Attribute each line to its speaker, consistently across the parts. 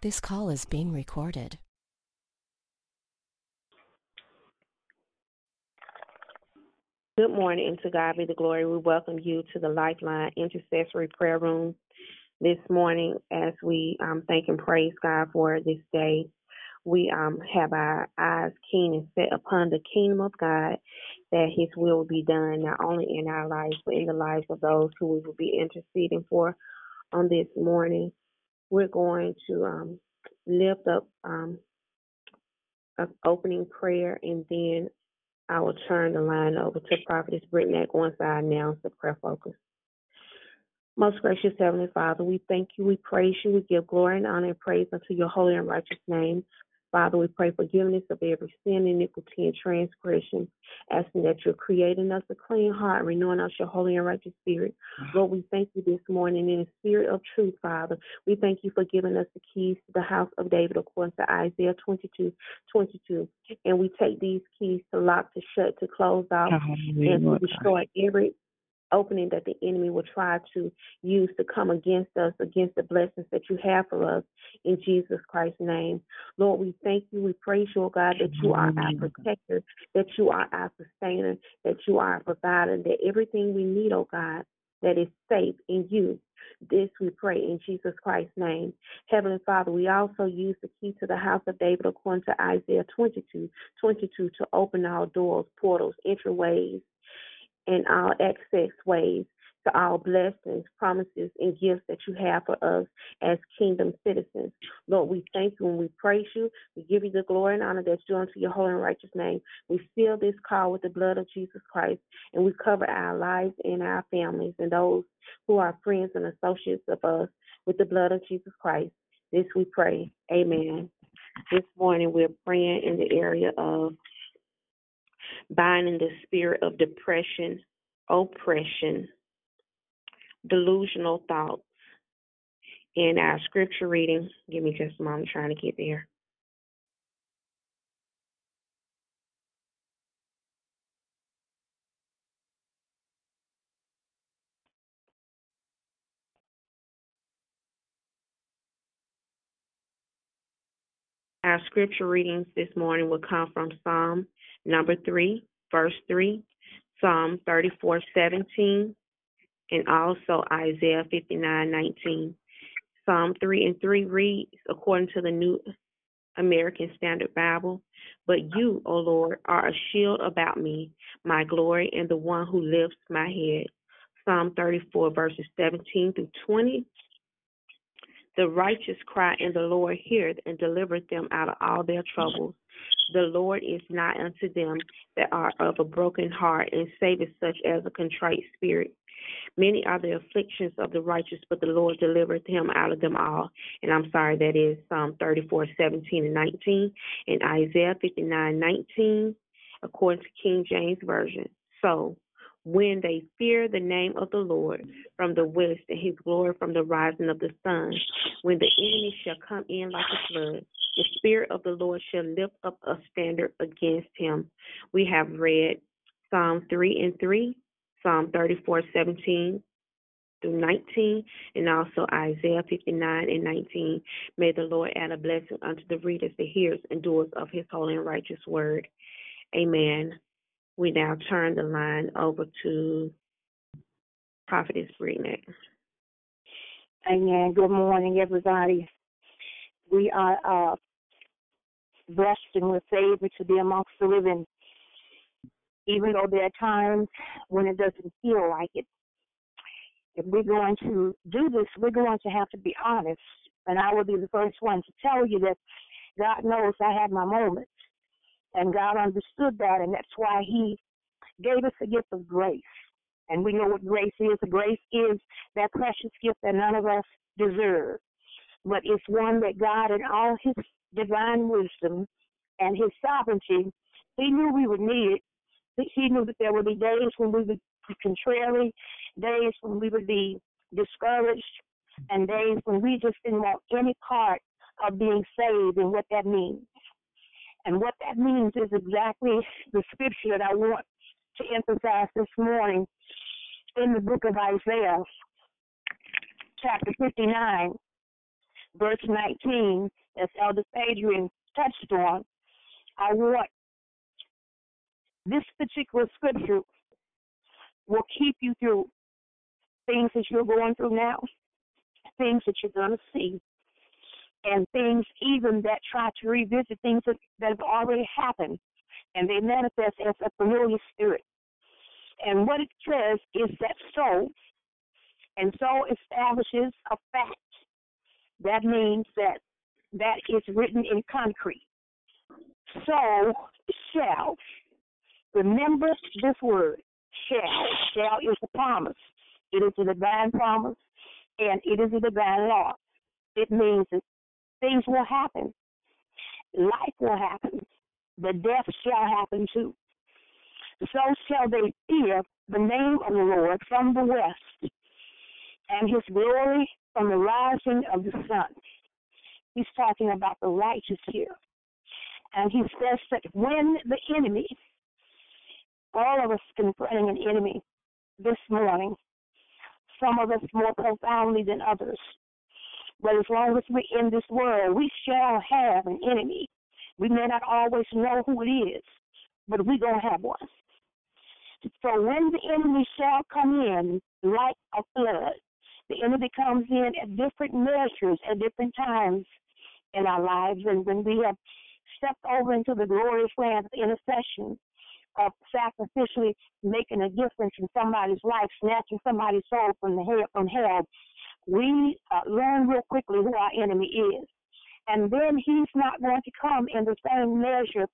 Speaker 1: This call is being recorded.
Speaker 2: Good morning, to God be the glory. We welcome you to the Lifeline Intercessory Prayer Room this morning as we um, thank and praise God for this day. We um, have our eyes keen and set upon the kingdom of God, that His will be done not only in our lives, but in the lives of those who we will be interceding for on this morning. We're going to um, lift up um, an opening prayer and then I will turn the line over to Prophetess Brittany once I announce the prayer focus. Most gracious Heavenly Father, we thank you, we praise you, we give glory and honor and praise unto your holy and righteous name. Father, we pray forgiveness of every sin, iniquity, and transgression, asking that you're creating us a clean heart, renewing us your holy and righteous spirit. Lord, we thank you this morning in the spirit of truth, Father. We thank you for giving us the keys to the house of David according to Isaiah 22, 22. And we take these keys to lock, to shut, to close off, and to destroy every opening that the enemy will try to use to come against us, against the blessings that you have for us in Jesus Christ's name. Lord, we thank you. We praise you, oh God, that you are our protector, that you are our sustainer, that you are our provider, that everything we need, oh God, that is safe in you. This we pray in Jesus Christ's name. Heavenly Father, we also use the key to the house of David according to Isaiah 22, 22 to open our doors, portals, entryways, and all access ways to all blessings, promises, and gifts that you have for us as kingdom citizens. Lord, we thank you and we praise you. We give you the glory and honor that's due unto your holy and righteous name. We seal this call with the blood of Jesus Christ, and we cover our lives and our families and those who are friends and associates of us with the blood of Jesus Christ. This we pray. Amen. This morning we're praying in the area of binding the spirit of depression, oppression, delusional thoughts. In our scripture reading, give me just a moment, I'm trying to get there. Our scripture readings this morning will come from Psalm number 3, verse 3, Psalm 34, 17, and also Isaiah 59, 19. Psalm 3 and 3 reads, according to the New American Standard Bible, But you, O Lord, are a shield about me, my glory, and the one who lifts my head. Psalm 34, verses 17 through 20. The righteous cry, and the Lord heareth and delivereth them out of all their troubles. The Lord is not unto them that are of a broken heart, and saveth such as a contrite spirit. Many are the afflictions of the righteous, but the Lord delivereth him out of them all. And I'm sorry, that is Psalm 34, 17 and 19, and Isaiah 59, 19, according to King James Version. So, when they fear the name of the Lord from the west and his glory from the rising of the sun, when the enemy shall come in like a flood, the Spirit of the Lord shall lift up a standard against him. We have read Psalm 3 and 3, Psalm 34, 17 through 19, and also Isaiah 59 and 19. May the Lord add a blessing unto the readers, the hearers, and doers of his holy and righteous word. Amen. We now turn the line over to Prophetess Brittany.
Speaker 3: Amen. Good morning, everybody. We are uh, blessed and we're favored to be amongst the living, even though there are times when it doesn't feel like it. If we're going to do this, we're going to have to be honest. And I will be the first one to tell you that God knows I have my moments. And God understood that, and that's why He gave us the gift of grace. And we know what grace is. Grace is that precious gift that none of us deserve. But it's one that God, in all His divine wisdom and His sovereignty, He knew we would need it. He knew that there would be days when we would be contrary, days when we would be discouraged, and days when we just didn't want any part of being saved and what that means. And what that means is exactly the scripture that I want to emphasize this morning in the book of Isaiah, chapter 59, verse 19, as Elder Adrian touched on, I want this particular scripture will keep you through things that you're going through now, things that you're going to see, and things even that try to revisit things that, that have already happened, and they manifest as a familiar spirit. And what it says is that so, and so establishes a fact. That means that that is written in concrete. So shall. Remember this word, shall. Shall is a promise. It is a divine promise, and it is a divine law. It means that things will happen. Life will happen. The death shall happen too. So shall they fear the name of the Lord from the west, and his glory from the rising of the sun. He's talking about the righteous here. And he says that when the enemy, all of us confronting an enemy this morning, some of us more profoundly than others. But as long as we're in this world, we shall have an enemy. We may not always know who it is, but we're going to have one. So when the enemy shall come in like a flood, the enemy comes in at different measures at different times in our lives. And when we have stepped over into the glorious land of intercession, of sacrificially making a difference in somebody's life, snatching somebody's soul from the hell, from hell, we uh, learn real quickly who our enemy is. And then he's not going to come in the same measure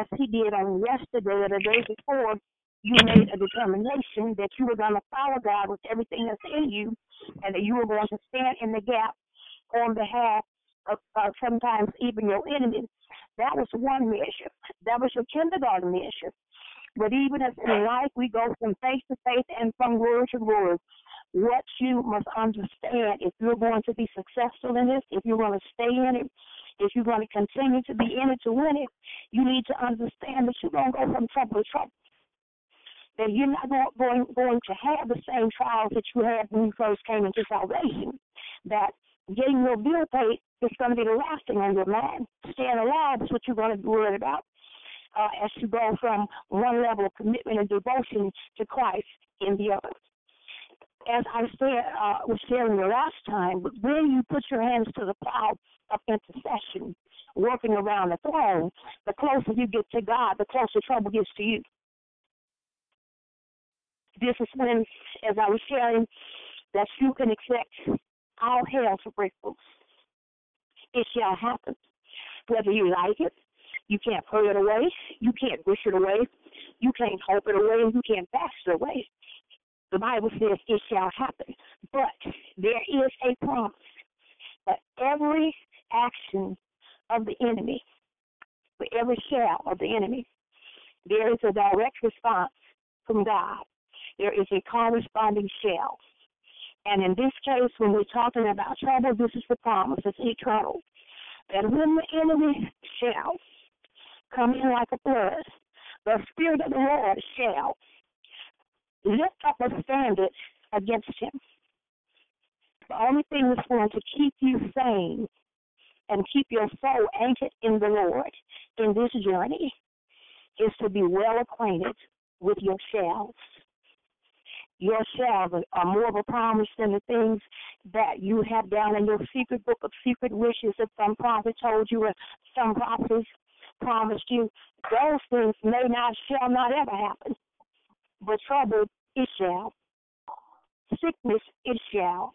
Speaker 3: as he did on yesterday or the day before. You made a determination that you were going to follow God with everything that's in you and that you were going to stand in the gap on behalf of uh, sometimes even your enemies. That was one measure. That was your kindergarten measure. But even as in life, we go from faith to faith and from word to word. What you must understand if you're going to be successful in this, if you're going to stay in it, if you're going to continue to be in it to win it, you need to understand that you're going to go from trouble to trouble. That you're not going, going to have the same trials that you had when you first came into salvation. That getting your bill paid is going to be the last thing on your mind. Staying alive is what you're going to be worried about uh, as you go from one level of commitment and devotion to Christ in the other. As I said, uh, was sharing the last time, when you put your hands to the plow of intercession, working around the throne, the closer you get to God, the closer trouble gets to you. This is when, as I was sharing, that you can expect all hell to break loose. It shall happen, whether you like it you can't pray it away. You can't wish it away. You can't hope it away, you can't fast it away. The Bible says it shall happen. But there is a promise that every action of the enemy, for every shall of the enemy, there is a direct response from God. There is a corresponding shall. And in this case, when we're talking about trouble, this is the promise. It's eternal. That when the enemy shall come in like a flood. The Spirit of the Lord shall lift up a standard against him. The only thing that's going to keep you sane and keep your soul anchored in the Lord in this journey is to be well acquainted with your shells. Your shells are more of a promise than the things that you have down in your secret book of secret wishes that some prophet told you or some prophets promised you, those things may not, shall not ever happen. But trouble, it shall. Sickness, it shall.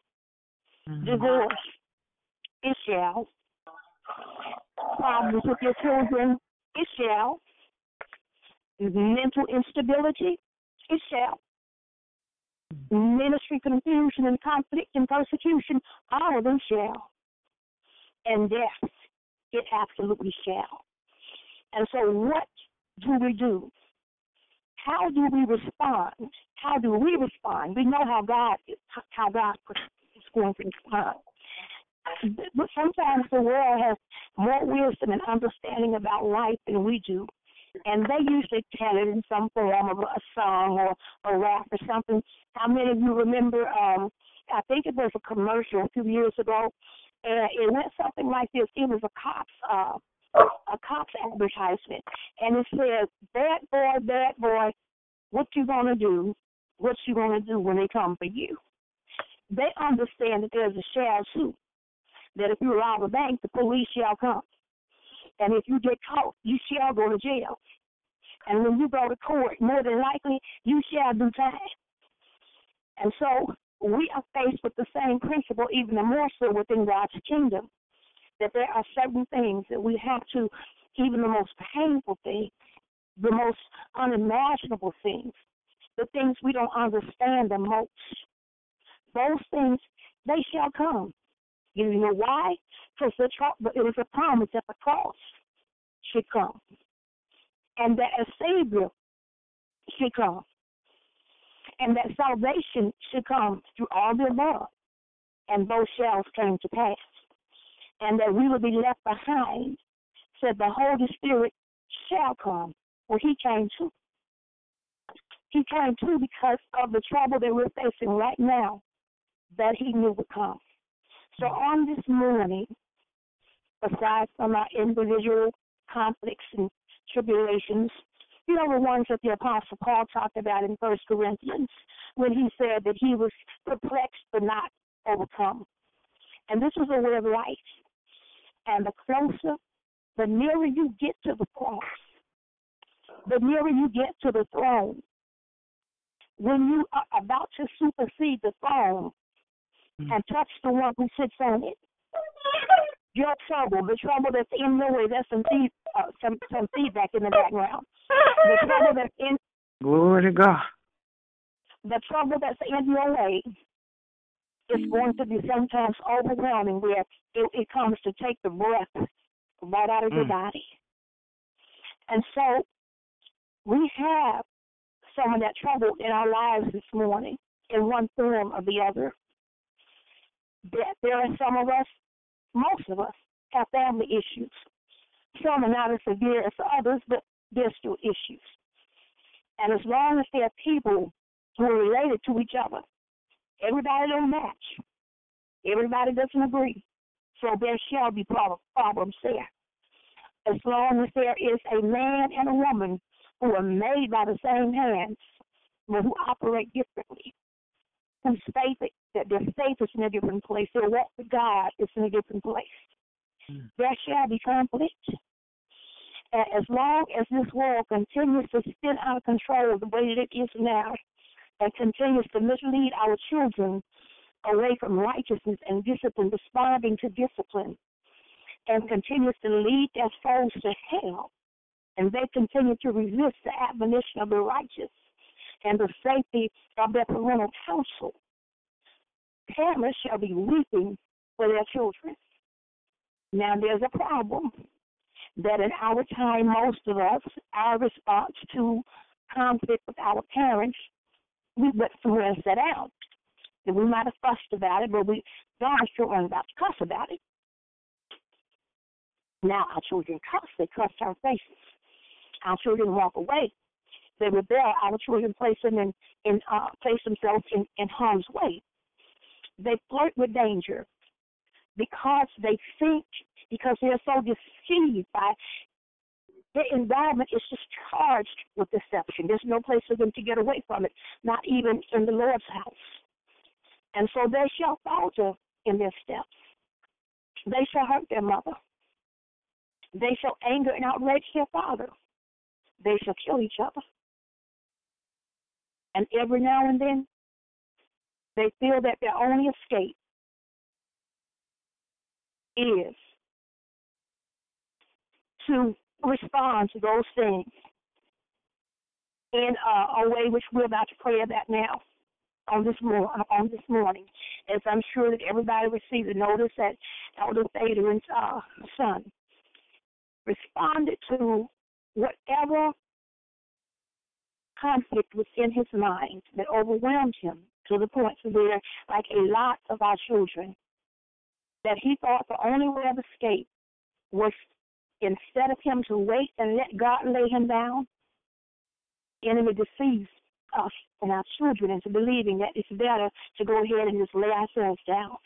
Speaker 3: Mm-hmm. Divorce, it shall. Problems with your children, it shall. Mental instability, it shall. Ministry confusion and conflict and persecution, all of them shall. And death, it absolutely shall. And so, what do we do? How do we respond? How do we respond? We know how God how God is going to respond. But sometimes the world has more wisdom and understanding about life than we do. And they usually tell it in some form of a song or a rap or something. How many of you remember um I think it was a commercial a few years ago and it went something like this. It was a cop's uh, a cop's advertisement, and it said, "Bad boy, bad boy, what you gonna do? What you gonna do when they come for you?" They understand that there's a shall too. That if you rob a bank, the police shall come, and if you get caught, you shall go to jail. And when you go to court, more than likely, you shall do time. And so we are faced with the same principle, even more so within God's kingdom, that there are certain things that we have to, even the most painful things, the most unimaginable things, the things we don't understand the most, those things, they shall come. You know why? Because it was a promise that the cross should come and that a Savior should come and that salvation should come through all the above. And those shells came to pass. And that we will be left behind, said the Holy Spirit shall come. Well, he came too. He came too because of the trouble that we're facing right now that he knew would come. So on this morning, aside from our individual conflicts and tribulations, you know the ones that the Apostle Paul talked about in First Corinthians when he said that he was perplexed but not overcome. And this is a way of life. And the closer, the nearer you get to the cross, the nearer you get to the throne. When you are about to supersede the throne mm. and touch the one who sits on it, your trouble, the trouble that's in your way, there's some, feed, uh, some, some feedback in the background. The trouble that's in
Speaker 4: Glory to God.
Speaker 3: The trouble that's in your way is going to be sometimes overwhelming where it, it comes to take the breath right out of mm. your body. And so we have some of that trouble in our lives this morning in one form or the other. There are some of us, most of us, have family issues. Some are not as severe as others, but there's still issues. And as long as there are people who are related to each other, everybody don't match. Everybody doesn't agree. So there shall be problems there. As long as there is a man and a woman who are made by the same hands, but who operate differently, whose faith that their faith is in a different place, their walk with God is in a different place. Mm. There shall be conflict as long as this world continues to spin out of control the way that it is now and continues to mislead our children away from righteousness and discipline, responding to discipline, and continues to lead their souls to hell, and they continue to resist the admonition of the righteous and the safety of their parental counsel, parents shall be weeping for their children. Now there's a problem that in our time, most of us, our response to conflict with our parents, we went somewhere and sat out. And we might have fussed about it, but we sure wasn't about to cuss about it. Now our children cuss, they cuss our faces. Our children walk away. They rebel. Our children place them in, in uh, place themselves in, in harm's way. They flirt with danger because they think because they're so deceived by their environment is just charged with deception. There's no place for them to get away from it, not even in the Lord's house. And so they shall falter in their steps. They shall hurt their mother. They shall anger and outrage their father. They shall kill each other. And every now and then, they feel that their only escape is to respond to those things in uh, a way which we're about to pray about now on this on this morning, as I'm sure that everybody received the notice that Elder Thaddeus' uh, son responded to whatever conflict was in his mind that overwhelmed him to the point where, like a lot of our children, that he thought the only way of escape was instead of him to wait and let God lay him down, enemy deceives us and our children into believing that it's better to go ahead and just lay ourselves down.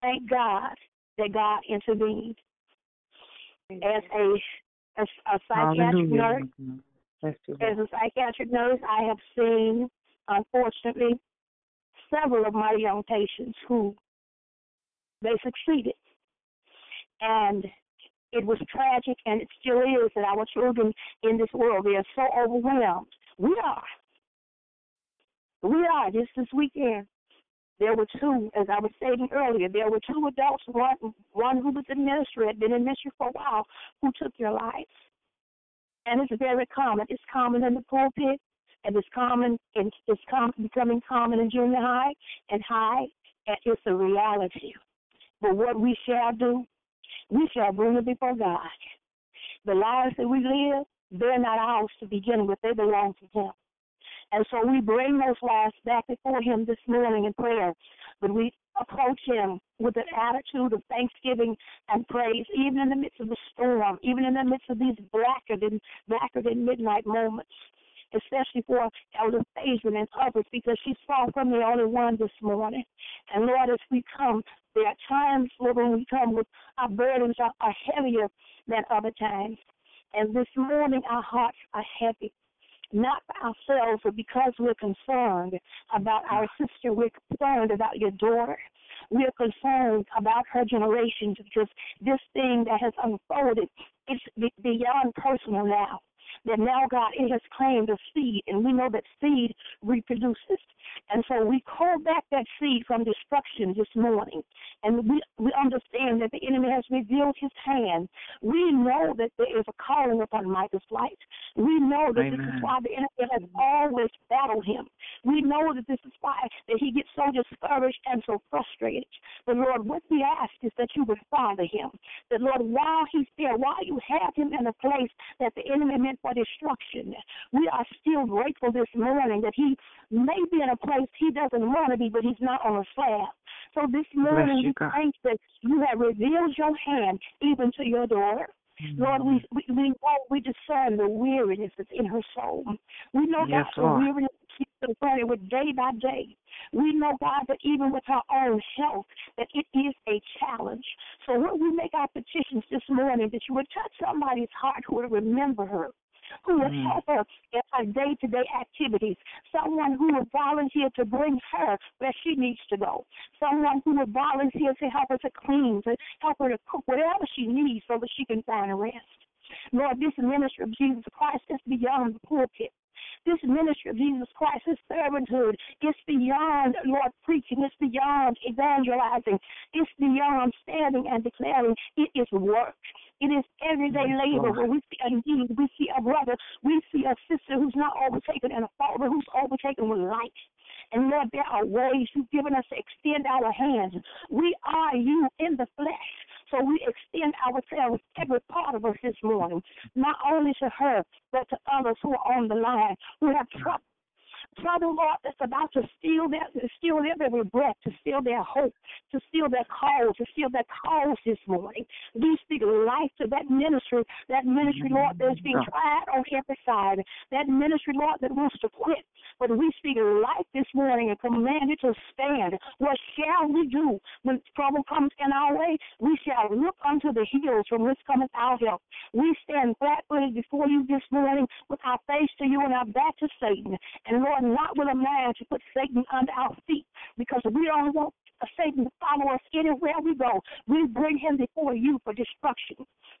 Speaker 3: Thank God that God intervened. As a as a psychiatric
Speaker 4: Hallelujah.
Speaker 3: nurse,
Speaker 4: Bless you,
Speaker 3: as a psychiatric nurse, I have seen, unfortunately, several of my young patients who they succeeded. And it was tragic, and it still is, that our children in this world, they are so overwhelmed. We are. We are. Just this weekend, there were two, as I was stating earlier, there were two adults, one, one who was in ministry, had been in ministry for a while, who took their lives. And it's very common. It's common in the pulpit, and it's common, and it's com- becoming common in junior high and high, and it's a reality. But what we shall do, we shall bring it before God. The lives that we live, they're not ours to begin with, they belong to Him. And so we bring those lives back before Him this morning in prayer. But we approach Him with an attitude of thanksgiving and praise, even in the midst of the storm, even in the midst of these blacker than blacker than midnight moments. Especially for Elder Phaedron and others, because she's far from the only one this morning. And Lord, as we come, there are times, Lord, when we come with our burdens are, are heavier than other times. And this morning, our hearts are heavy not for ourselves, but because we're concerned about our sister. We're concerned about your daughter. We're concerned about her generations because this thing that has unfolded is beyond personal now. That now, God, it has claimed a seed, and we know that seed reproduces. And so we call back that seed from destruction this morning. And we, we understand that the enemy has revealed his hand. We know that there is a calling upon Micah's life. We know that this is why the enemy has always battled him. We know that this is why that he gets so discouraged and so frustrated. But Lord, what we ask is that you would father him. That Lord, while he's there, while you have him in a place that the enemy meant for destruction, we are still grateful this morning that he may be in a place he doesn't want to be, but he's not on a slab. So this morning we thank that you have revealed your hand even to your daughter. Lord, we, we we know we discern the weariness that's in her soul. We know
Speaker 4: Yes,
Speaker 3: God the weariness keeps confronted with day by day. We know God that even with her own health, that it is a challenge. So when we make our petitions this morning, that you would touch somebody's heart who would remember her. Who
Speaker 4: Mm.
Speaker 3: help her in her day to day activities? Someone who would volunteer to bring her where she needs to go. Someone who would volunteer to help her to clean, to help her to cook, whatever she needs so that she can find a rest. Lord, this ministry of Jesus Christ is beyond the pulpit. This ministry of Jesus Christ, this servanthood, is beyond, Lord, preaching. It's beyond evangelizing. It's beyond standing and declaring. It is work. It is everyday labor where we see a need, we see a brother, we see a sister who's not overtaken and a father who's overtaken with light. And Lord, there are ways you've given us to extend our hands. We are you in the flesh. So we extend ourselves, every part of us this morning, not only to her, but to others who are on the line who have mm. trouble. Trouble, Lord, that's about to steal their, steal their very breath, to steal their hope, to steal their cause, to steal their cause this morning. We speak life to that ministry, that ministry, Lord, that's being tried on every side, that ministry, Lord, that wants to quit. But we speak life this morning and command it to stand. What shall we do when trouble comes in our way? We shall look unto the hills from which cometh our help. We stand flat footed before you this morning with our face to you and our back to Satan. And Lord, not with a man to put Satan under our feet because we don't want Satan to follow us anywhere we go. We bring him before you for destruction.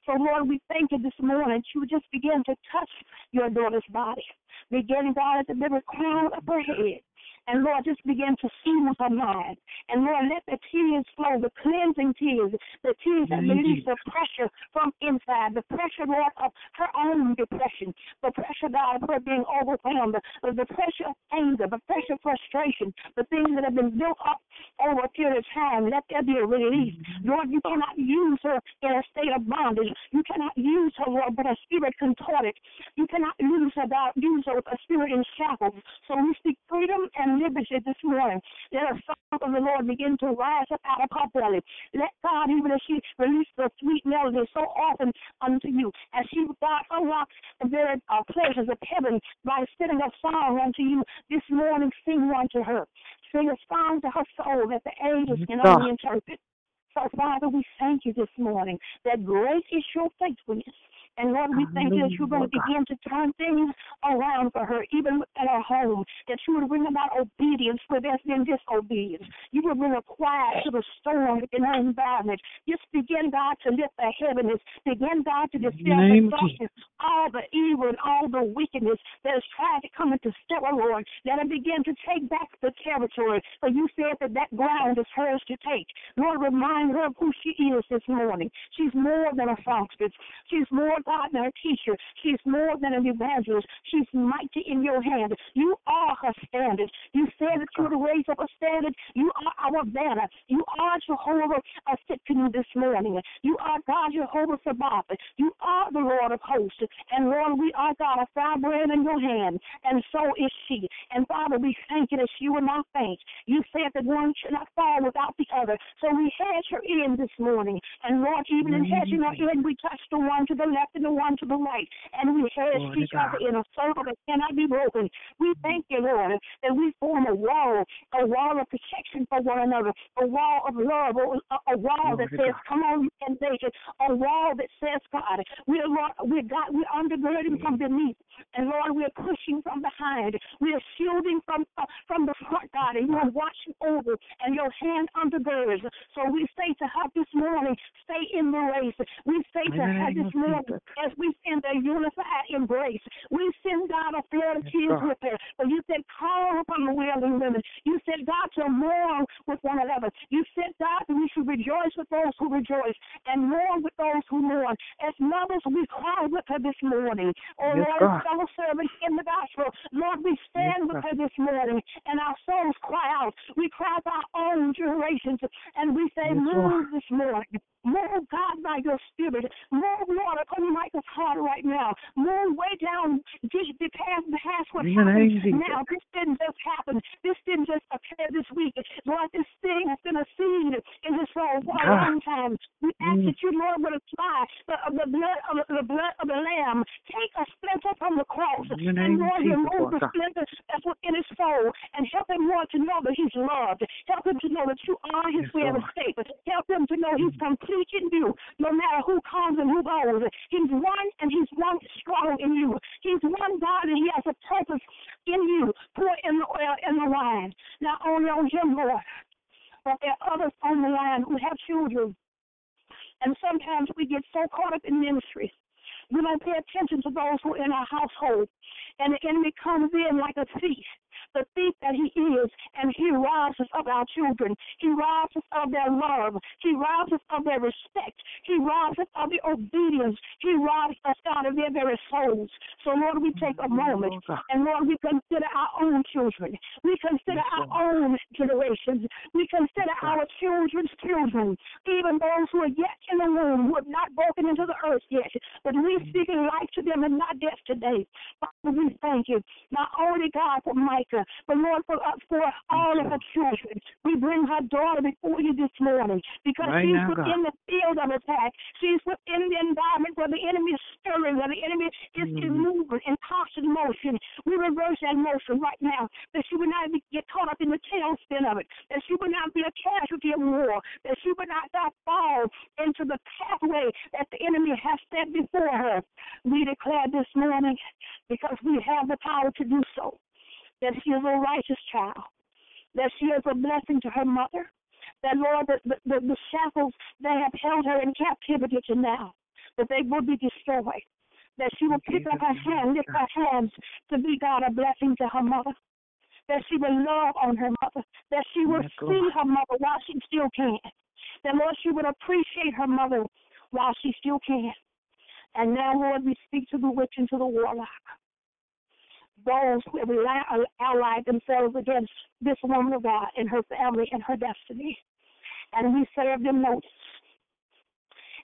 Speaker 3: So, Lord, we thank you this morning. You just begin to touch your daughter's body. Begin, God, at the very crown of her head. And Lord, just begin to soothe her mind. And Lord, let the tears flow, the cleansing tears, the tears that release the pressure from inside, the pressure, Lord, of her own depression, the pressure, God, of her being overwhelmed, the, the pressure of anger, the pressure of frustration, the things that have been built up over a period of time. Let there be a release. Lord, you cannot use her in a state of bondage. You cannot use her, Lord, with a spirit contorted. You cannot use her, God, use her with a spirit in shackles. So we speak freedom and liberty this morning. Let a song of the Lord begin to rise up out of her belly. Let God, even as she released the sweet melody so often unto you, as she, God, unlocks the very uh, pleasures of heaven by singing a song unto you this morning, sing one to her. Sing a song to her soul that the angels can only interpret. So, Father, we thank you this morning that great is your faithfulness. And Lord, we thank you that you're going to begin to turn things around for her, even at her home, that you would bring about obedience where there's been disobedience. You will bring a quiet to the storm in her environment. Just begin, God, to lift the heavens. Begin, God, to dispel the darkness, all the evil and all the wickedness that is trying to come into Stella, oh Lord. Let her begin to take back the territory. For you said that that ground is hers to take. Lord, remind her of who she is this morning. She's more than a songstress. She's more God than a teacher. She's more than an evangelist. She's mighty in your hand. You are her standard. You said that you would raise up a standard. You are our banner. You are Jehovah uh, a Tsidkenu this morning. You are God Jehovah Sabaoth. You are the Lord of hosts. And Lord, we are God a firebrand in your hand. And so is she. And Father, we thank you that she will not faint. You said that one should not fall without the other. So we hedge her in this morning. And Lord, even in hedging her in, we touch the one to the left left and the one to the right. And we hedge each other in a circle that cannot be broken. We thank you, Lord, that we form a wall, a wall of protection for one another, a wall of love, a, a wall that says, God. come on, you can make it, a wall that says, God, we're, Lord, we're, God, we're undergirding from beneath. And Lord, we're pushing from behind. We're shielding from uh, from the front, God, and you're watching over, and your hand undergirds. So we say to her this morning, stay in the race. We say to her this morning, as we send a unified embrace. We send God a flood of tears with her. But you said, call upon the wailing women. You said, God, to mourn with one another. You said, God, that we should rejoice with those who rejoice and mourn with those who mourn. As mothers, we cry with her this morning. Oh, yes, Lord, fellow servants in the gospel, Lord, we stand yes, with her this morning and our souls cry out. We cry for our own generations and we say, yes, move this morning. Move, God, by your spirit. Move, Lord, upon Michael's heart right now. Move way down, just past, past what happened. Now, this didn't just happen. This didn't just occur this week. Lord, this thing has been a seed in his soul for a long time. We ask mm. that you, Lord, would apply the, the blood of the blood of the Lamb. Take a splinter from the cross, and Lord, remove the splinter that's within his soul, and help him, Lord, to know that he's loved. Help him to know that you are his yes, way of escape. Help him to know he's complete he can do, no matter who comes and who goes. He's one and he's one strong in you. He's one God and he has a purpose in you. Pour in the oil and the wine. Not only on him, Lord, but there are others on the line who have children. And sometimes we get so caught up in ministry. We don't pay attention to those who are in our household. And the enemy comes in like a thief the thief that he is, and he robs us of our children. He robs us of their love. He robs us of their respect. He robs us of the obedience. He robs us out of their very souls. So, Lord, we take a moment, and Lord, we consider our own children. We consider our own generations. We consider our children's children, even those who are yet in the womb, who have not broken into the earth yet. But we speak life to them and not death today. Father, we thank you. Not only, God, for Micah, but Lord, for, uh, for all of her children, we bring her daughter before you this morning because right she's now, within God. the field of attack. She's within the environment where the enemy is stirring, where the enemy is mm. in movement, in constant motion. We reverse that motion right now, that she would not be, get caught up in the tailspin of it, that she would not be a casualty of war, that she would not, not fall into the pathway that the enemy has set before her. We declare this morning because we have the power to do so that she is a righteous child, that she is a blessing to her mother, that, Lord, the, the, the shackles that have held her in captivity to now, that they will be destroyed, that she will pick up her hand, lift her hands to be, God, a blessing to her mother, that she will love on her mother, that she will see her mother while she still can, that, Lord, she would appreciate her mother while she still can. And now, Lord, we speak to the witch and to the warlock those who have allied themselves against this woman of God and her family and her destiny. And we serve them notice.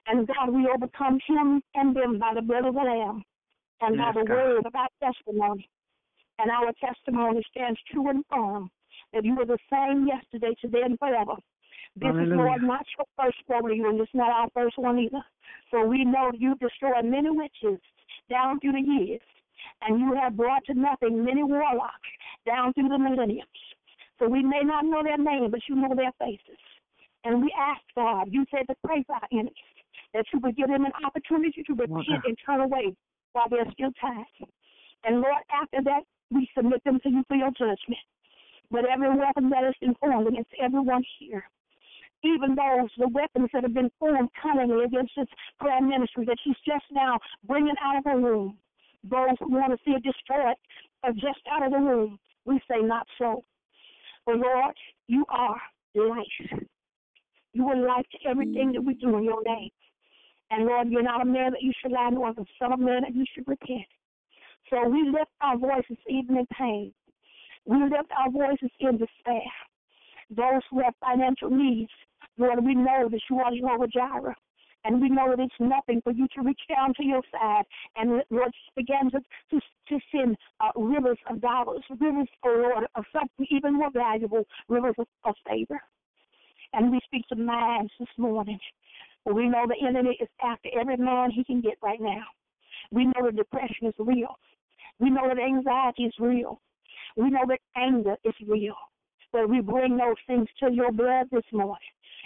Speaker 3: And God, we overcome him and them by the blood of the Lamb and yes, by the God. word of our testimony. And our testimony stands true and firm that you are the same yesterday, today, and forever. This Hallelujah. is, Lord, not your first rodeo, and it's not our first one either. So we know you destroyed many witches down through the years and you have brought to nothing many warlocks down through the millenniums. So we may not know their name, but you know their faces. And we ask God, you said to pray for our enemies, that you would give them an opportunity to repent and turn away while there's still time. And Lord, after that, we submit them to you for your judgment. But every weapon that has formed against everyone here, even those, the weapons that have been formed cunningly against this prayer ministry that she's just now bringing out of her room, those who want to see it destroyed are just out of the room. We say, not so. But Lord, you are life. You are life to everything that we do in your name. And Lord, you're not a man that you should lie, nor the son of man that you should repent. So we lift our voices even in pain. We lift our voices in despair. Those who have financial needs, Lord, we know that you are Jehovah Jireh. And we know that it's nothing for you to reach down to your side and Lord begin to to, to send uh, rivers of dollars, rivers, oh Lord, of something even more valuable, rivers of, of favor. And we speak to minds this morning. We know the enemy is after every man he can get right now. We know that depression is real. We know that anxiety is real. We know that anger is real. But we bring those things to your blood this morning.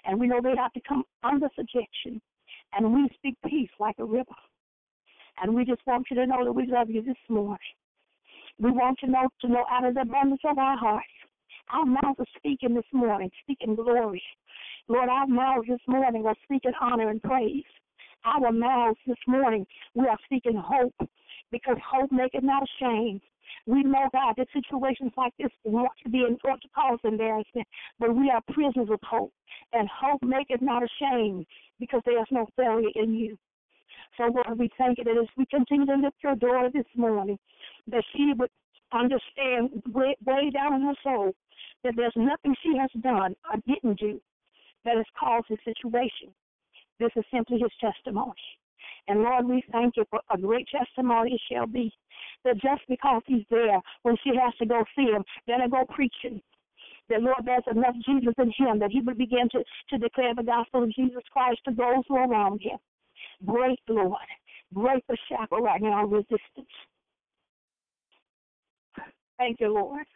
Speaker 3: And we know they have to come under subjection and we speak peace like a river. And we just want you to know that we love you this morning. We want you to know to know out of the abundance of our hearts. Our mouths are speaking this morning, speaking glory. Lord, our mouths this morning are speaking honor and praise. Our mouths this morning, we are speaking hope because hope maketh not ashamed. We know, God, that situations like this want to be want to cause embarrassment, but we are prisoners of hope, and hope maketh not ashamed because there is no failure in you. So, Lord, we thank you that as we continue to lift your daughter this morning, that she would understand way, way down in her soul that there's nothing she has done or didn't do that has caused this situation. This is simply his testimony. And Lord, we thank you for a great testimony it shall be. That just because he's there when she has to go see him, then I go preaching. That Lord, there's enough Jesus in him that he would begin to, to declare the gospel of Jesus Christ to those who are around him. Break, Lord. Break the shackle right now resistance. Thank you, Lord.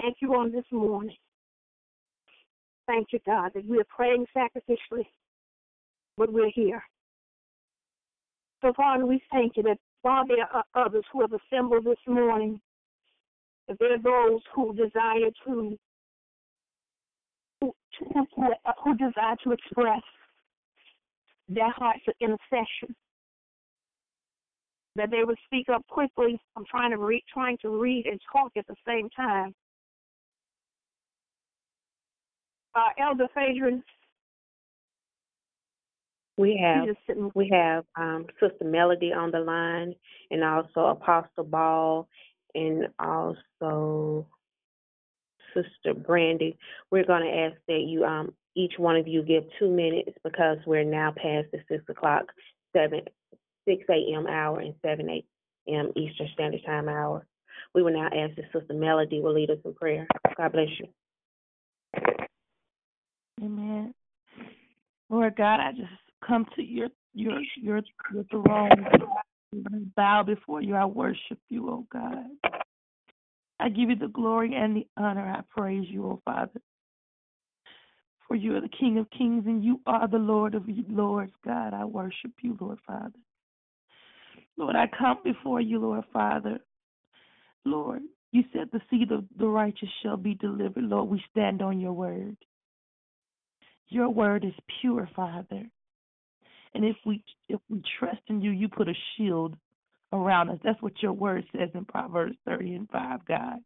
Speaker 3: Thank you on this morning. Thank you, God, that we are praying sacrificially but we're here. So, Father, we thank you that while there are others who have assembled this morning, there are those who desire to who, who desire to express their hearts of intercession. That they would speak up quickly. I'm trying to read, trying to read and talk at the same time. Uh, Elder Phaedron,
Speaker 2: we have we have um, Sister Melody on the line, and also Apostle Ball, and also Sister Brandy. We're going to ask that you um, each one of you give two minutes because we're now past the six o'clock, seven six a.m. hour and seven a.m. Eastern Standard Time hour. We will now ask that Sister Melody will lead us in prayer. God bless you.
Speaker 4: Amen. Lord God, I just come to your your your your throne. Bow before you. I worship you, oh God. I give you the glory and the honor. I praise you, oh Father. For you are the King of Kings and you are the Lord of Lords, God. I worship you, Lord Father. Lord, I come before you, Lord Father. Lord, you said the seed of the righteous shall be delivered. Lord, we stand on your word. Your word is pure, Father. And if we if we trust in you, you put a shield around us. That's what your word says in Proverbs 30 and 5, God.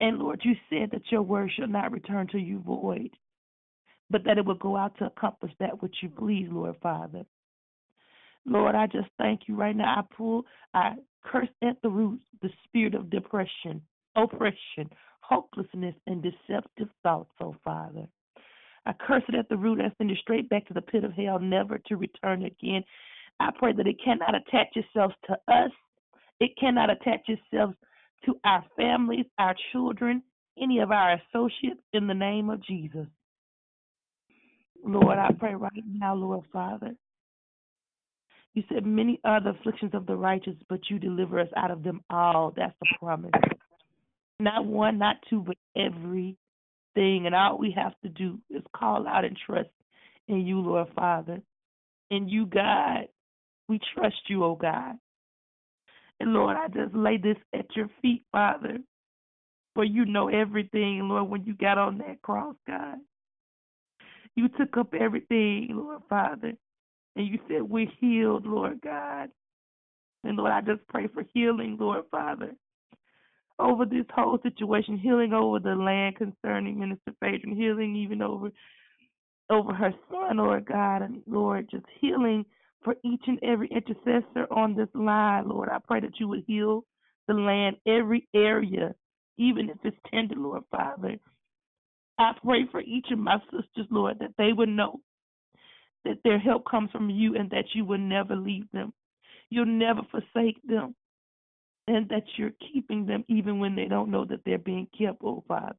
Speaker 4: And Lord, you said that your word shall not return to you void, but that it will go out to accomplish that which you please, Lord Father. Lord, I just thank you right now. I pull, I curse at the root the spirit of depression, oppression, hopelessness, and deceptive thoughts, oh Father. I curse it at the root and send it straight back to the pit of hell, never to return again. I pray that it cannot attach itself to us. It cannot attach itself to our families, our children, any of our associates in the name of Jesus. Lord, I pray right now, Lord Father. You said many are the afflictions of the righteous, but you deliver us out of them all. That's the promise. Not one, not two, but every everything, and all we have to do is call out and trust in you, Lord Father. In you, God, we trust you, oh God. And Lord, I just lay this at your feet, Father, for you know everything, Lord, when you got on that cross, God. You took up everything, Lord Father. And you said we're healed, Lord God. And Lord, I just pray for healing, Lord Father, over this whole situation, healing over the land concerning Minister Phaedra, healing even over over her son, Lord God, and Lord, just healing for each and every intercessor on this line, Lord. I pray that you would heal the land, every area, even if it's tender, Lord Father. I pray for each of my sisters, Lord, that they would know that their help comes from you and that you will never leave them. You'll never forsake them. And that you're keeping them even when they don't know that they're being kept, oh Father.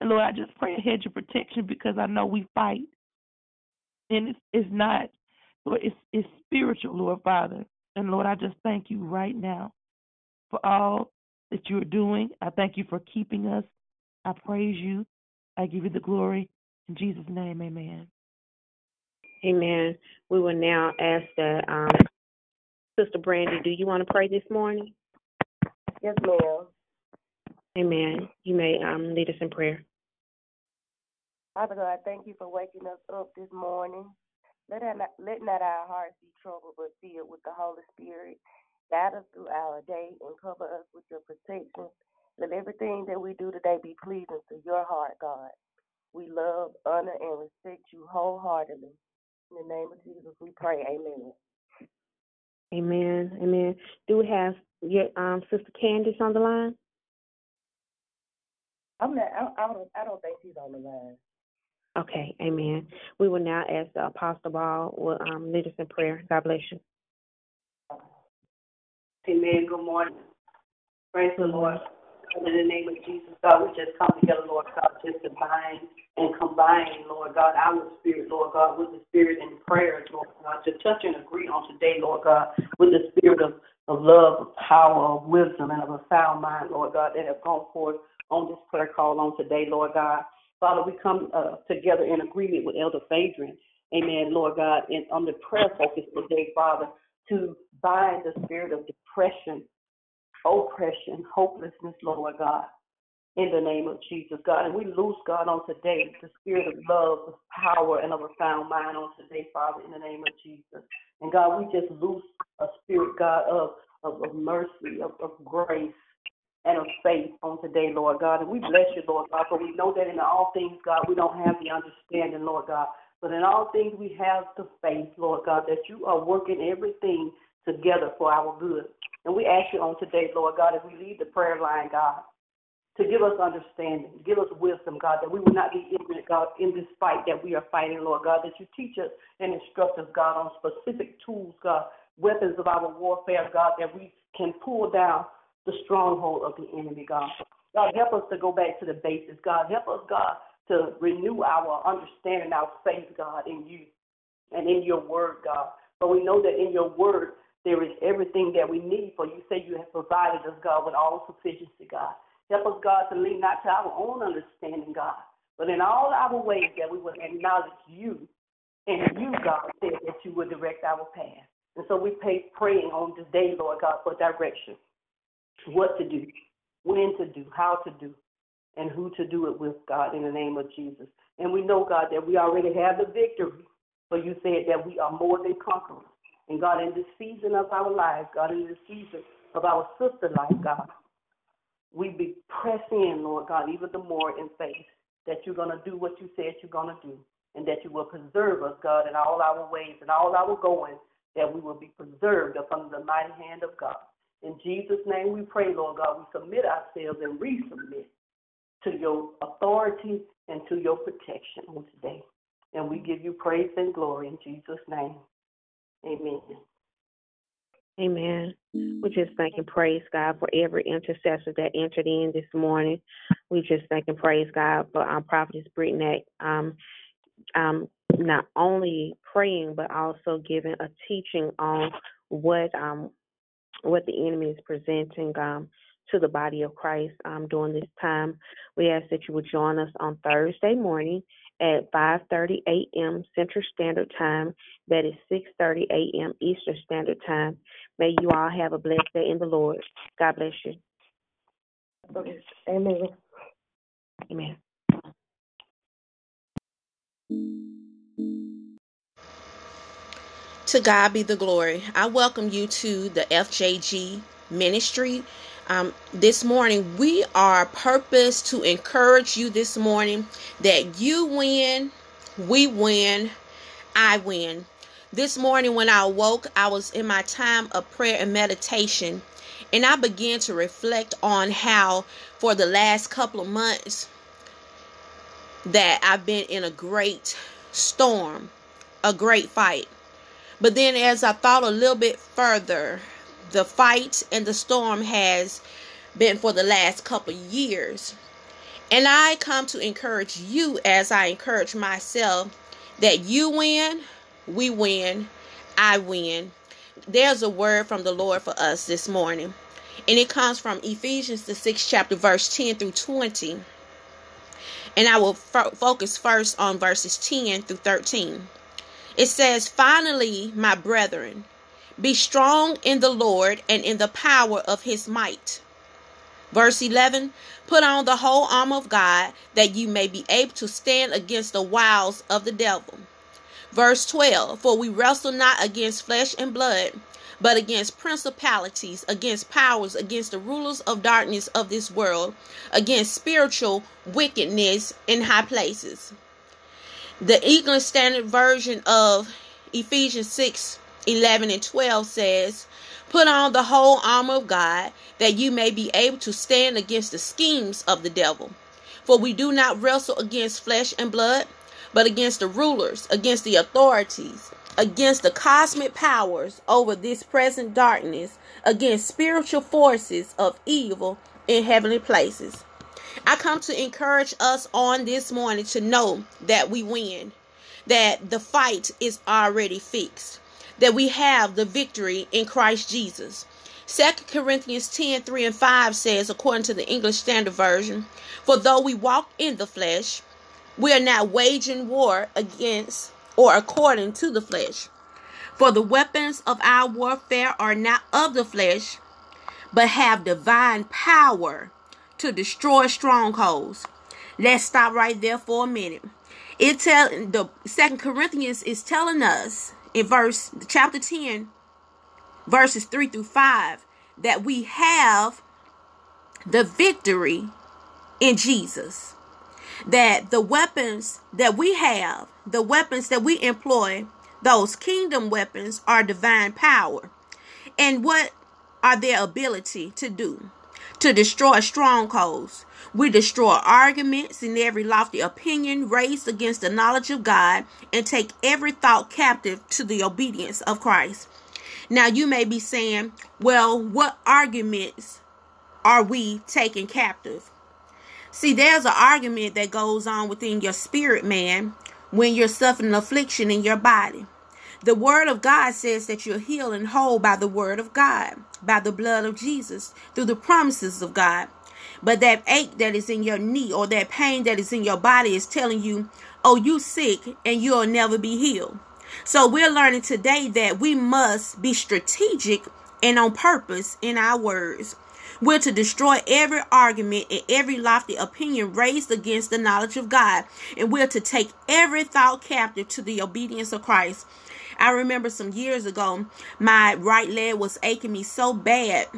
Speaker 4: And Lord, I just pray a hedge of protection because I know we fight. And it's, it's not, Lord, it's, it's spiritual, Lord Father. And Lord, I just thank you right now for all that you're doing. I thank you for keeping us. I praise you. I give you the glory. In Jesus' name, amen.
Speaker 2: Amen. We will now ask that um, Sister Brandy, do you want to pray this morning?
Speaker 3: Yes, ma'am.
Speaker 2: Amen. You may um, lead us in prayer.
Speaker 3: Father God, thank you for waking us up this morning. Let, not, let not our hearts be troubled, but filled with the Holy Spirit. Guide us through our day and cover us with your protection. Let everything that we do today be pleasing to your heart, God. We love, honor, and respect you wholeheartedly. In the name of Jesus, we pray. Amen.
Speaker 2: Amen. Amen. Do we have your um, Sister Candace on the line?
Speaker 3: I'm not. I, I don't. I don't think she's on the line.
Speaker 2: Okay. Amen. We will now ask the Apostle Ball will um, lead us in prayer. God bless you.
Speaker 5: Amen. Good morning. Praise the Lord. In the name of Jesus, God, we just come together, Lord God, just to bind and combine, Lord God, our spirit, Lord God, with the spirit and prayers, Lord God, to touch and agree on today, Lord God, with the spirit of, of love, of power, of wisdom, and of a sound mind, Lord God, that have gone forth on this prayer call on today, Lord God. Father, we come uh, together in agreement with Elder Phaedron, amen, Lord God, and on the prayer focus today, Father, to bind the spirit of depression, oppression, hopelessness, Lord God, in the name of Jesus, God. And we loose, God, on today the spirit of love, of power, and of a sound mind on today, Father, in the name of Jesus. And God, we just loose a spirit, God, of, of, of mercy, of, of grace, and of faith on today, Lord God. And we bless you, Lord God, for we know that in all things, God, we don't have the understanding, Lord God. But in all things, we have the faith, Lord God, that you are working everything together for our good. And we ask you on today, Lord God, as we lead the prayer line, God, to give us understanding, give us wisdom, God, that we will not be ignorant, God, in this fight that we are fighting, Lord God, that you teach us and instruct us, God, on specific tools, God, weapons of our warfare, God, that we can pull down the stronghold of the enemy, God. God, help us to go back to the basics, God. Help us, God, to renew our understanding, our faith, God, in you and in your word, God. But we know that in your word, there is everything that we need, for you say you have provided us, God, with all sufficiency, God. Help us, God, to lean not to our own understanding, God, but in all our ways that we will acknowledge you. And you, God, said that you would direct our path. And so we pay praying on this day, Lord God, for direction. What to do, when to do, how to do, and who to do it with, God, in the name of Jesus. And we know, God, that we already have the victory. For you said that we are more than conquerors. And God, in this season of our lives, God, in this season of our sister life, God, we be press in, Lord God, even the more in faith that you're going to do what you said you're going to do, and that you will preserve us, God, in all our ways and all our going, that we will be preserved upon the mighty hand of God. In Jesus' name we pray, Lord God, we submit ourselves and resubmit to your authority and to your protection on today. And we give you praise and glory in Jesus' name. Amen.
Speaker 2: Amen. We just thank and praise God for every intercessor that entered in this morning. We just thank and praise God for our prophetess Brittany, um, um, not only praying but also giving a teaching on what um what the enemy is presenting um to the body of Christ um, during this time. We ask that you would join us on Thursday morning at 5:30 a.m. Central Standard Time. That is 6:30 a.m. Eastern Standard Time. May you all have a blessed day in the Lord. God bless you.
Speaker 3: Amen.
Speaker 2: Amen.
Speaker 6: To God be the glory. I welcome you to the FJG ministry. Um, this morning, we are purpose to encourage you this morning that you win, we win, I win. This morning, when I awoke, I was in my time of prayer and meditation, and I began to reflect on how, for the last couple of months, that I've been in a great storm, a great fight. But then, as I thought a little bit further, the fight and the storm has been for the last couple years. And I come to encourage you as I encourage myself that you win, we win, I win. There's a word from the Lord for us this morning. And it comes from Ephesians, the sixth chapter, verse 10 through 20. And I will fo- focus first on verses 10 through 13. It says, Finally, my brethren, be strong in the Lord and in the power of his might. Verse 11 Put on the whole armor of God that you may be able to stand against the wiles of the devil. Verse 12 For we wrestle not against flesh and blood, but against principalities, against powers, against the rulers of darkness of this world, against spiritual wickedness in high places. The English Standard Version of Ephesians 6 11 and 12 says, Put on the whole armor of God, that you may be able to stand against the schemes of the devil. For we do not wrestle against flesh and blood, but against the rulers, against the authorities, against the cosmic powers over this present darkness, against spiritual forces of evil in heavenly places. I come to encourage us on this morning to know that we win, that the fight is already fixed, that we have the victory in Christ Jesus. 2 Corinthians 10 3 and 5 says, according to the English Standard Version, For though we walk in the flesh, we are not waging war against or according to the flesh. For the weapons of our warfare are not of the flesh, but have divine power to destroy strongholds. Let's stop right there for a minute. It tell the Second Corinthians is telling us in verse chapter 10, verses 3 through 5, that we have the victory in Jesus. That the weapons that we have, the weapons that we employ, those kingdom weapons are divine power. And what are their ability to do? To destroy strongholds. We destroy arguments and every lofty opinion raised against the knowledge of God and take every thought captive to the obedience of Christ. Now, you may be saying, well, what arguments are we taking captive? See, there's an argument that goes on within your spirit, man, when you're suffering affliction in your body. The word of God says that you're healed and whole by the word of God, by the blood of Jesus, through the promises of God. But that ache that is in your knee or that pain that is in your body is telling you, oh, you sick and you'll never be healed. So we're learning today that we must be strategic and on purpose in our words. We're to destroy every argument and every lofty opinion raised against the knowledge of God. And we're to take every thought captive to the obedience of Christ. I remember some years ago, my right leg was aching me so bad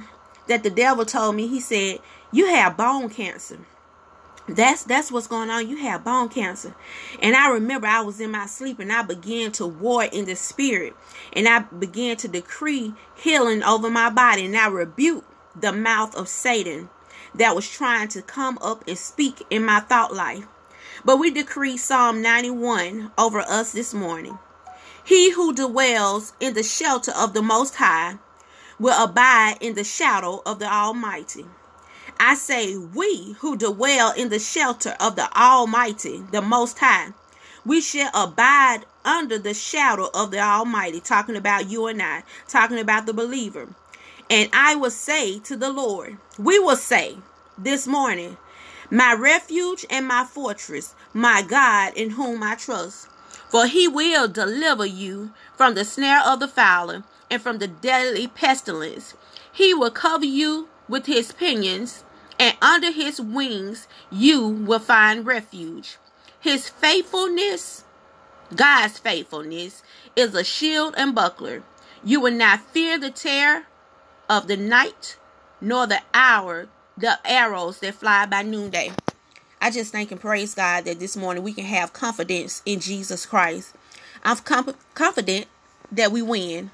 Speaker 6: that the devil told me, he said, You have bone cancer. That's that's what's going on. You have bone cancer. And I remember I was in my sleep and I began to war in the spirit. And I began to decree healing over my body. And I rebuked the mouth of Satan that was trying to come up and speak in my thought life. But we decree Psalm 91 over us this morning. He who dwells in the shelter of the Most High will abide in the shadow of the Almighty. I say, we who dwell in the shelter of the Almighty, the Most High, we shall abide under the shadow of the Almighty. Talking about you and I, talking about the believer. And I will say to the Lord, we will say this morning, my refuge and my fortress, my God in whom I trust. For he will deliver you from the snare of the fowler and from the deadly pestilence. He will cover you with his pinions, and under his wings you will find refuge. His faithfulness, God's faithfulness, is a shield and buckler. You will not fear the terror of the night, nor the hour, the arrows that fly by noonday. I just thank and praise God that this morning we can have confidence in Jesus Christ. I'm confident that we win.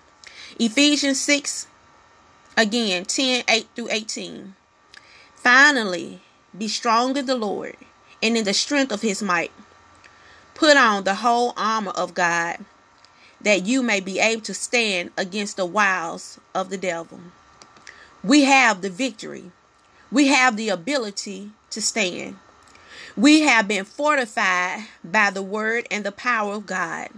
Speaker 6: Ephesians 6, again, 10, 8 through 18. Finally, be strong in the Lord and in the strength of his might. Put on the whole armor of God that you may be able to stand against the wiles of the devil. We have the victory. We have the ability to stand. We have been fortified by the word and the power of God.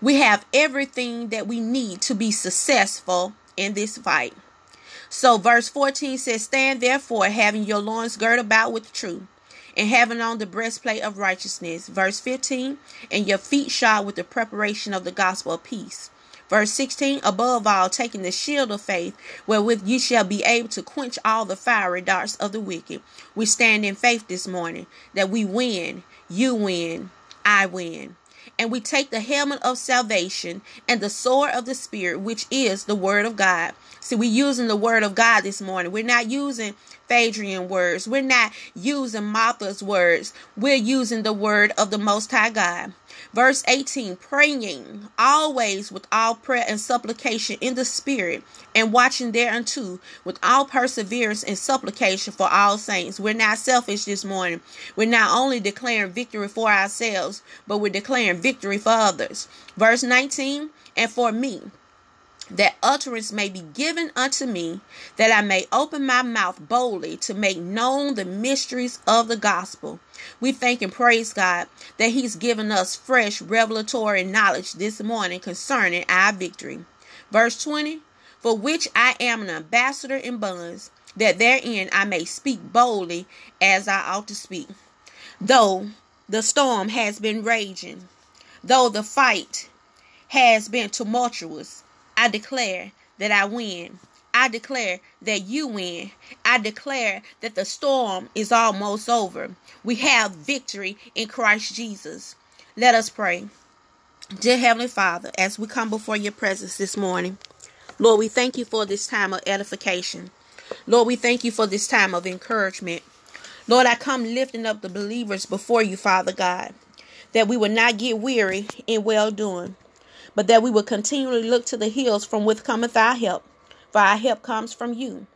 Speaker 6: We have everything that we need to be successful in this fight. So, verse 14 says, Stand therefore, having your loins girt about with truth, and having on the breastplate of righteousness. Verse 15, and your feet shod with the preparation of the gospel of peace. Verse 16, above all, taking the shield of faith, wherewith you shall be able to quench all the fiery darts of the wicked. We stand in faith this morning that we win, you win, I win. And we take the helmet of salvation and the sword of the Spirit, which is the Word of God. See, we're using the Word of God this morning. We're not using Phadrian words. We're not using Martha's words. We're using the Word of the Most High God. Verse 18 praying always with all prayer and supplication in the Spirit, and watching thereunto with all perseverance and supplication for all saints. We're not selfish this morning. We're not only declaring victory for ourselves, but we're declaring victory for others. Verse 19 and for me utterance may be given unto me, that I may open my mouth boldly to make known the mysteries of the gospel. We thank and praise God that He's given us fresh revelatory knowledge this morning concerning our victory. Verse 20 For which I am an ambassador in bonds, that therein I may speak boldly as I ought to speak. Though the storm has been raging, though the fight has been tumultuous, I declare that I win. I declare that you win. I declare that the storm is almost over. We have victory in Christ Jesus. Let us pray. Dear Heavenly Father, as we come before your presence this morning, Lord, we thank you for this time of edification. Lord, we thank you for this time of encouragement. Lord, I come lifting up the believers before you, Father God, that we will not get weary in well doing but that we will continually look to the hills from which cometh our help, for our help comes from you.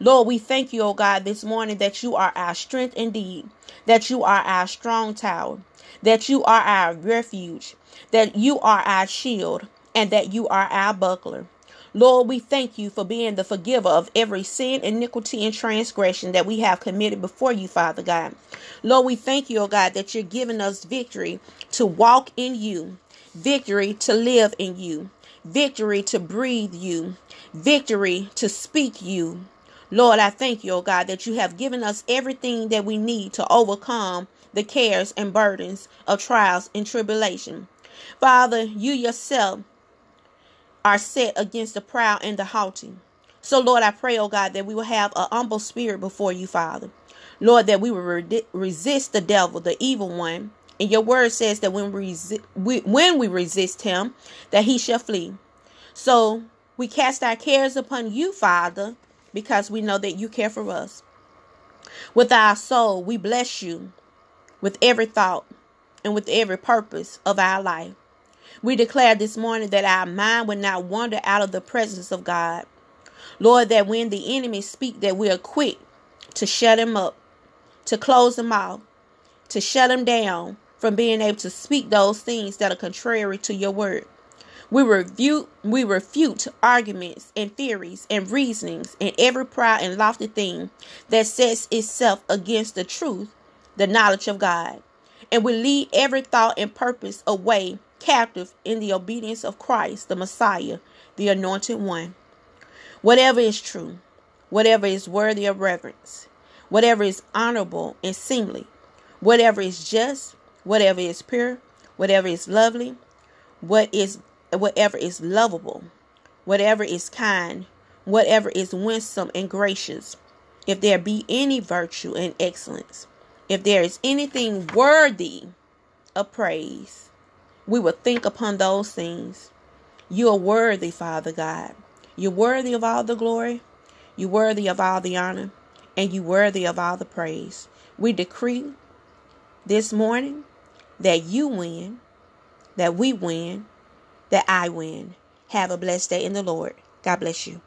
Speaker 6: Lord, we thank you, O God, this morning that you are our strength indeed, that you are our strong tower, that you are our refuge, that you are our shield, and that you are our buckler. Lord, we thank you for being the forgiver of every sin, iniquity, and transgression that we have committed before you, Father God. Lord, we thank you, O God, that you're giving us victory to walk in you victory to live in you, victory to breathe you, victory to speak you. Lord, I thank you, oh God, that you have given us everything that we need to overcome the cares and burdens of trials and tribulation. Father, you yourself are set against the proud and the haughty. So, Lord, I pray, oh God, that we will have a humble spirit before you, Father. Lord, that we will re- resist the devil, the evil one, and your word says that when we, resi- we when we resist him, that he shall flee. So we cast our cares upon you, Father, because we know that you care for us. With our soul, we bless you with every thought and with every purpose of our life. We declare this morning that our mind will not wander out of the presence of God. Lord, that when the enemy speak, that we are quick to shut him up, to close him off, to shut him down, from being able to speak those things that are contrary to your word. We refute, we refute arguments and theories and reasonings and every proud and lofty thing that sets itself against the truth, the knowledge of God. And we lead every thought and purpose away captive in the obedience of Christ, the Messiah, the anointed one. whatever is true, whatever is worthy of reverence, whatever is honorable and seemly, whatever is just, whatever is pure, whatever is lovely, what is whatever is lovable, whatever is kind, whatever is winsome and gracious, if there be any virtue and excellence, if there is anything worthy of praise, we will think upon those things. You are worthy, Father God. You're worthy of all the glory. You're worthy of all the honor. And you're worthy of all the praise. We decree this morning that you win, that we win, that I win. Have a blessed day in the Lord. God bless you.